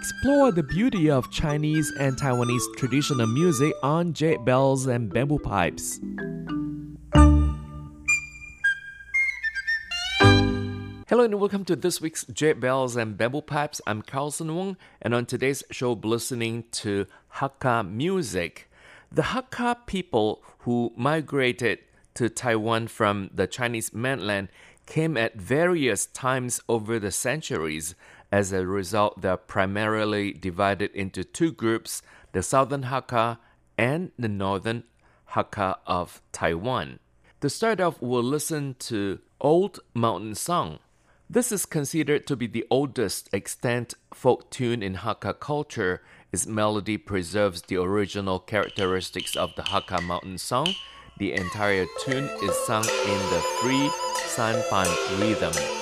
explore the beauty of Chinese and Taiwanese traditional music on jade bells and bamboo pipes. Hello and welcome to this week's Jade Bells and Bamboo Pipes. I'm Carlson Wong, and on today's show, we're listening to Hakka music. The Hakka people who migrated to Taiwan from the Chinese mainland came at various times over the centuries. As a result, they're primarily divided into two groups the Southern Hakka and the Northern Hakka of Taiwan. To start off, we'll listen to Old Mountain Song. This is considered to be the oldest extant folk tune in Hakka culture. Its melody preserves the original characteristics of the Hakka mountain song. The entire tune is sung in the free sanpan rhythm.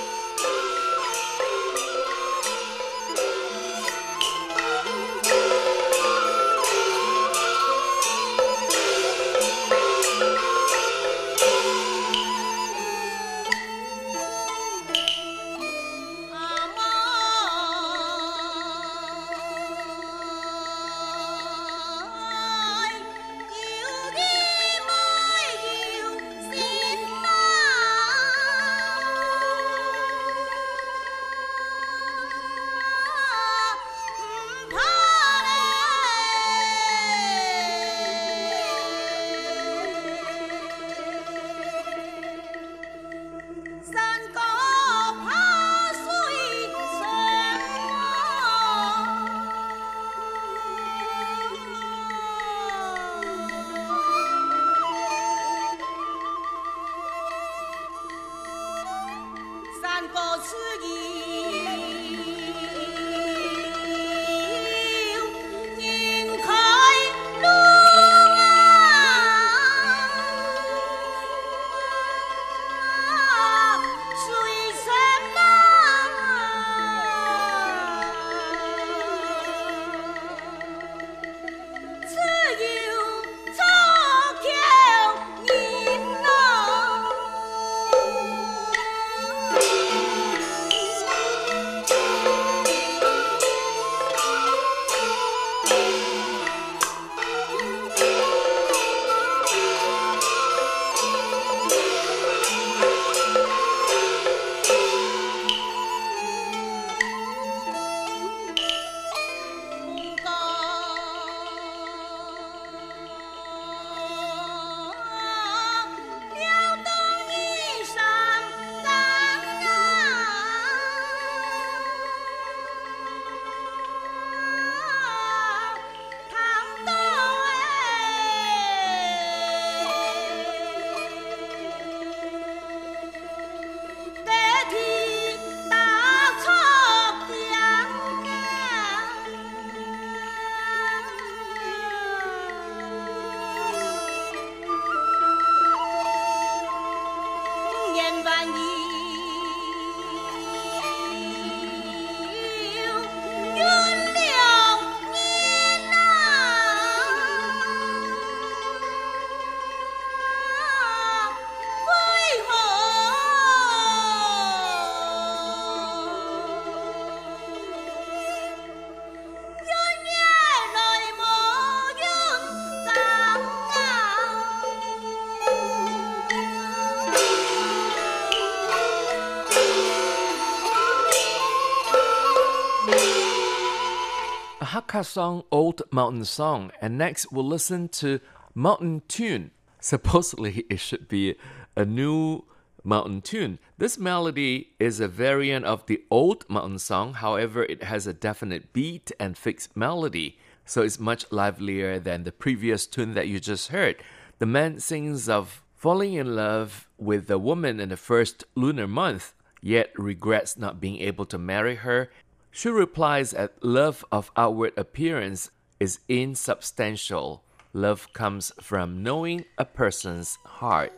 Hakka song Old Mountain Song, and next we'll listen to Mountain Tune. Supposedly, it should be a new mountain tune. This melody is a variant of the old mountain song, however, it has a definite beat and fixed melody, so it's much livelier than the previous tune that you just heard. The man sings of falling in love with the woman in the first lunar month, yet regrets not being able to marry her she replies that love of outward appearance is insubstantial. Love comes from knowing a person's heart.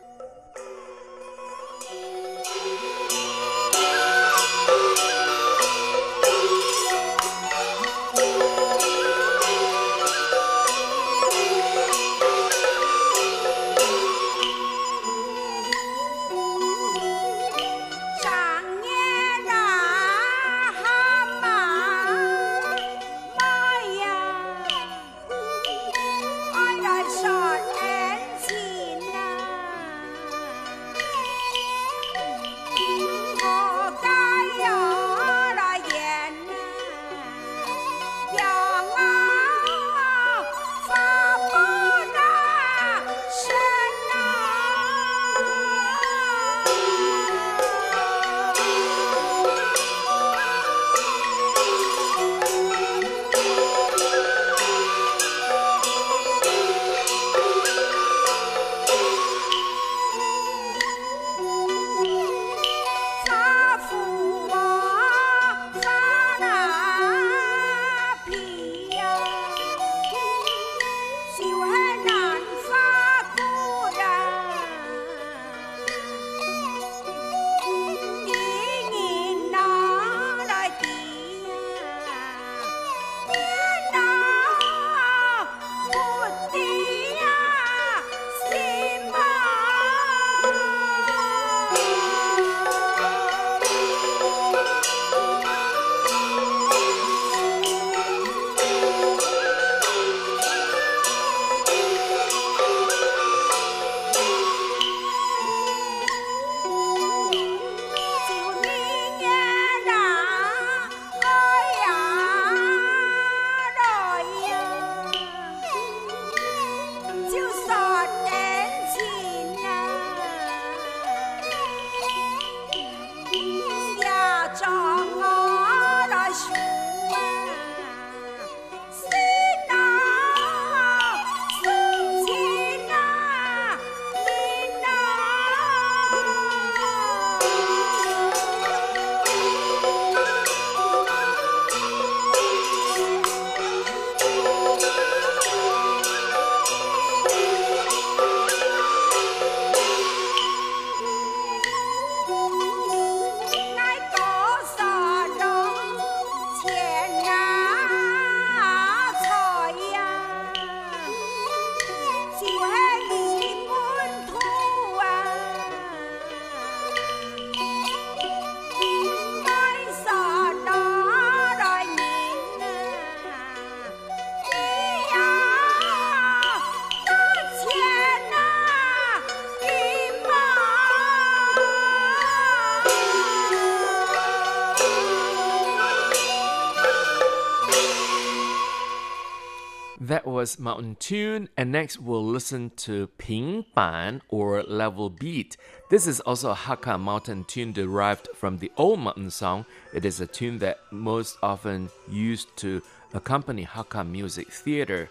That was Mountain Tune, and next we'll listen to Ping Ban or Level Beat. This is also a Hakka mountain tune derived from the old mountain song. It is a tune that most often used to accompany Hakka music theater.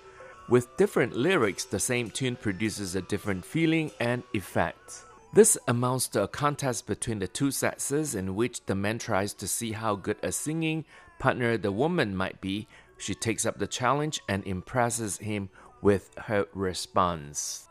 With different lyrics, the same tune produces a different feeling and effect. This amounts to a contest between the two sexes in which the man tries to see how good a singing partner the woman might be. She takes up the challenge and impresses him with her response.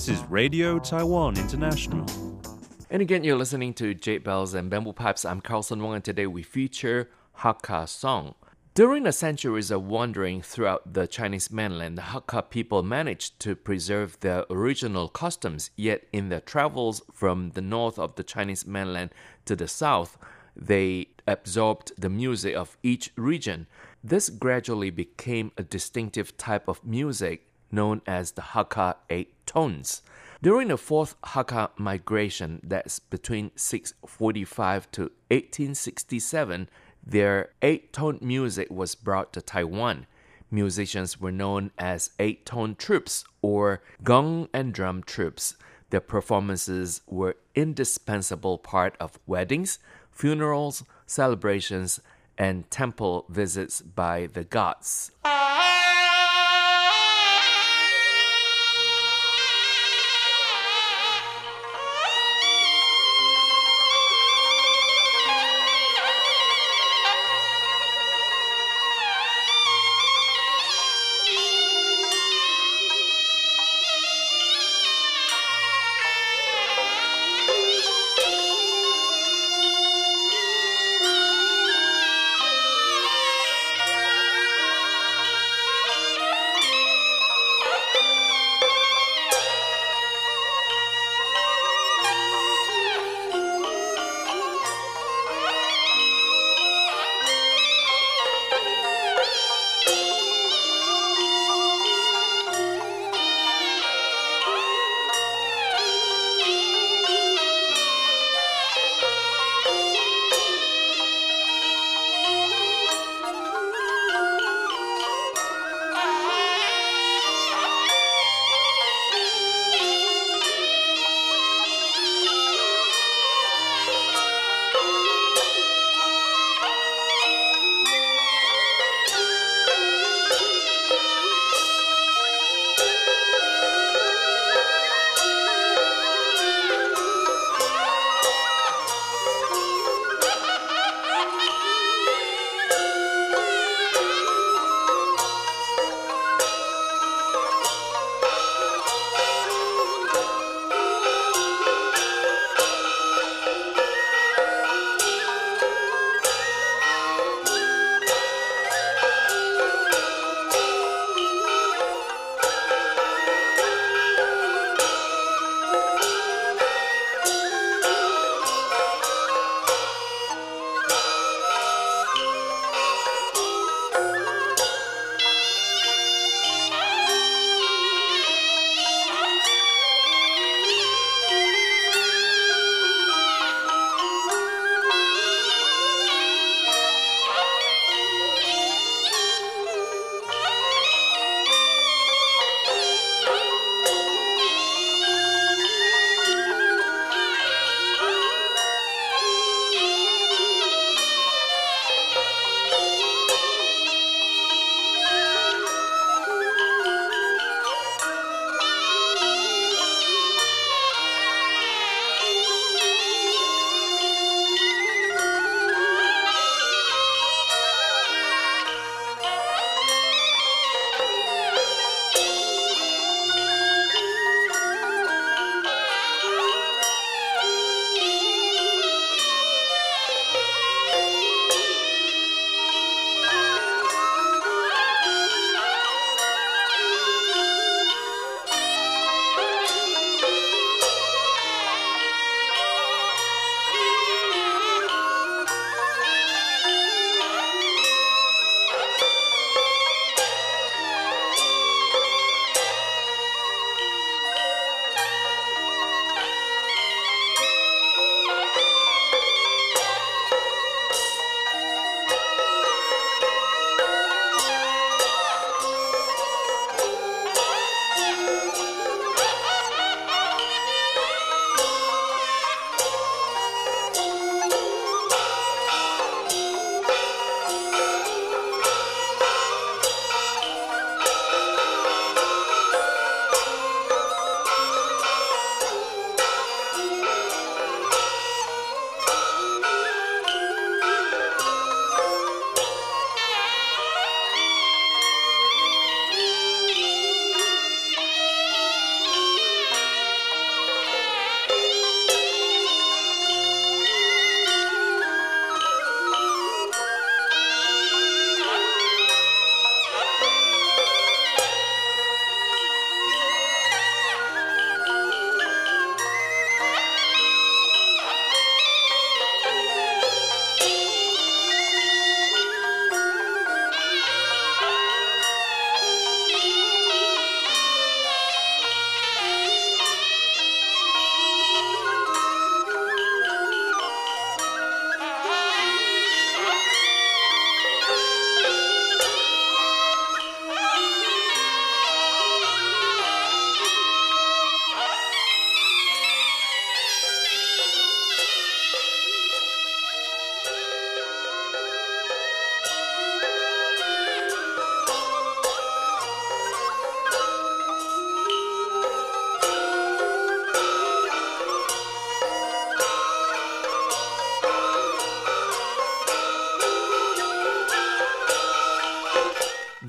This is Radio Taiwan International. And again, you're listening to Jade Bells and Bamboo Pipes. I'm Carlson Wong, and today we feature Hakka song. During the centuries of wandering throughout the Chinese mainland, the Hakka people managed to preserve their original customs, yet, in their travels from the north of the Chinese mainland to the south, they absorbed the music of each region. This gradually became a distinctive type of music known as the Hakka Eight Tones. During the fourth Hakka migration, that's between 645 to 1867, their eight tone music was brought to Taiwan. Musicians were known as eight tone troops or gong and drum troops. Their performances were indispensable part of weddings, funerals, celebrations, and temple visits by the gods.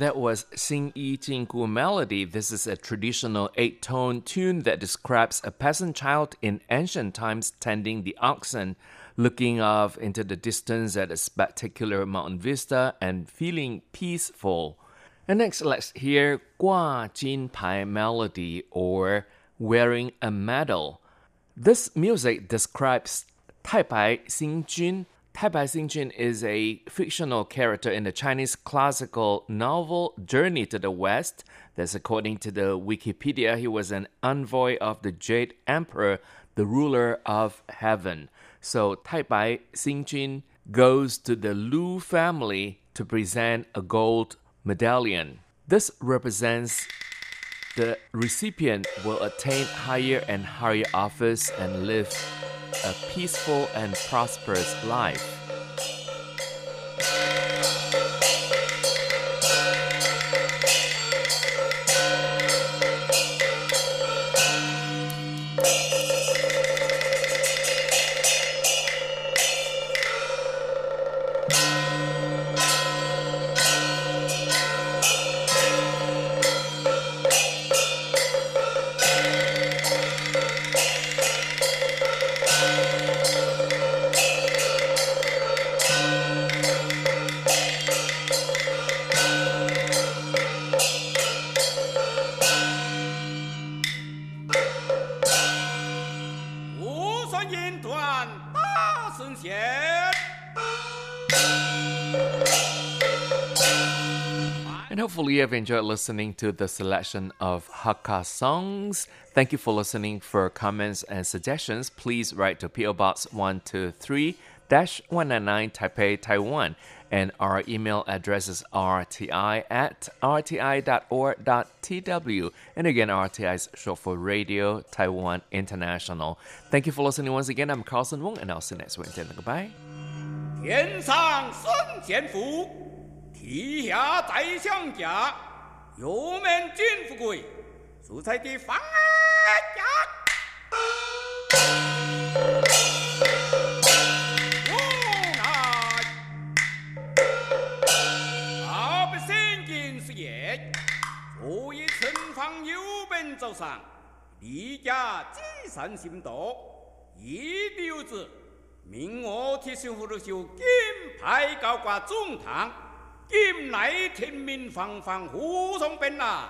That was Xin Yi Jing Gu Melody. This is a traditional eight tone tune that describes a peasant child in ancient times tending the oxen, looking off into the distance at a spectacular mountain vista and feeling peaceful. And next, let's hear Gua Jin Pai Melody or Wearing a Medal. This music describes Taibai Xingjun Taibai Xingjun is a fictional character in the Chinese classical novel Journey to the West. That's according to the Wikipedia. He was an envoy of the Jade Emperor, the ruler of heaven. So Taibai Xingjun goes to the Lu family to present a gold medallion. This represents the recipient will attain higher and higher office and live a peaceful and prosperous life. hopefully you've enjoyed listening to the selection of Hakka songs. Thank you for listening. For comments and suggestions, please write to PO Box 123 199 Taipei, Taiwan. And our email address is rti at rti.org.tw. And again, RTI is short for Radio Taiwan International. Thank you for listening once again. I'm Carlson Wong, and I'll see you next Wednesday. Goodbye. 天上圣贤福， 陛下再相见，有门金富贵，蔬在的方家，我。百，有本上，李家积善行多，一流子，明我铁心福芦绣金牌高挂中堂。今来天命方方无从变呐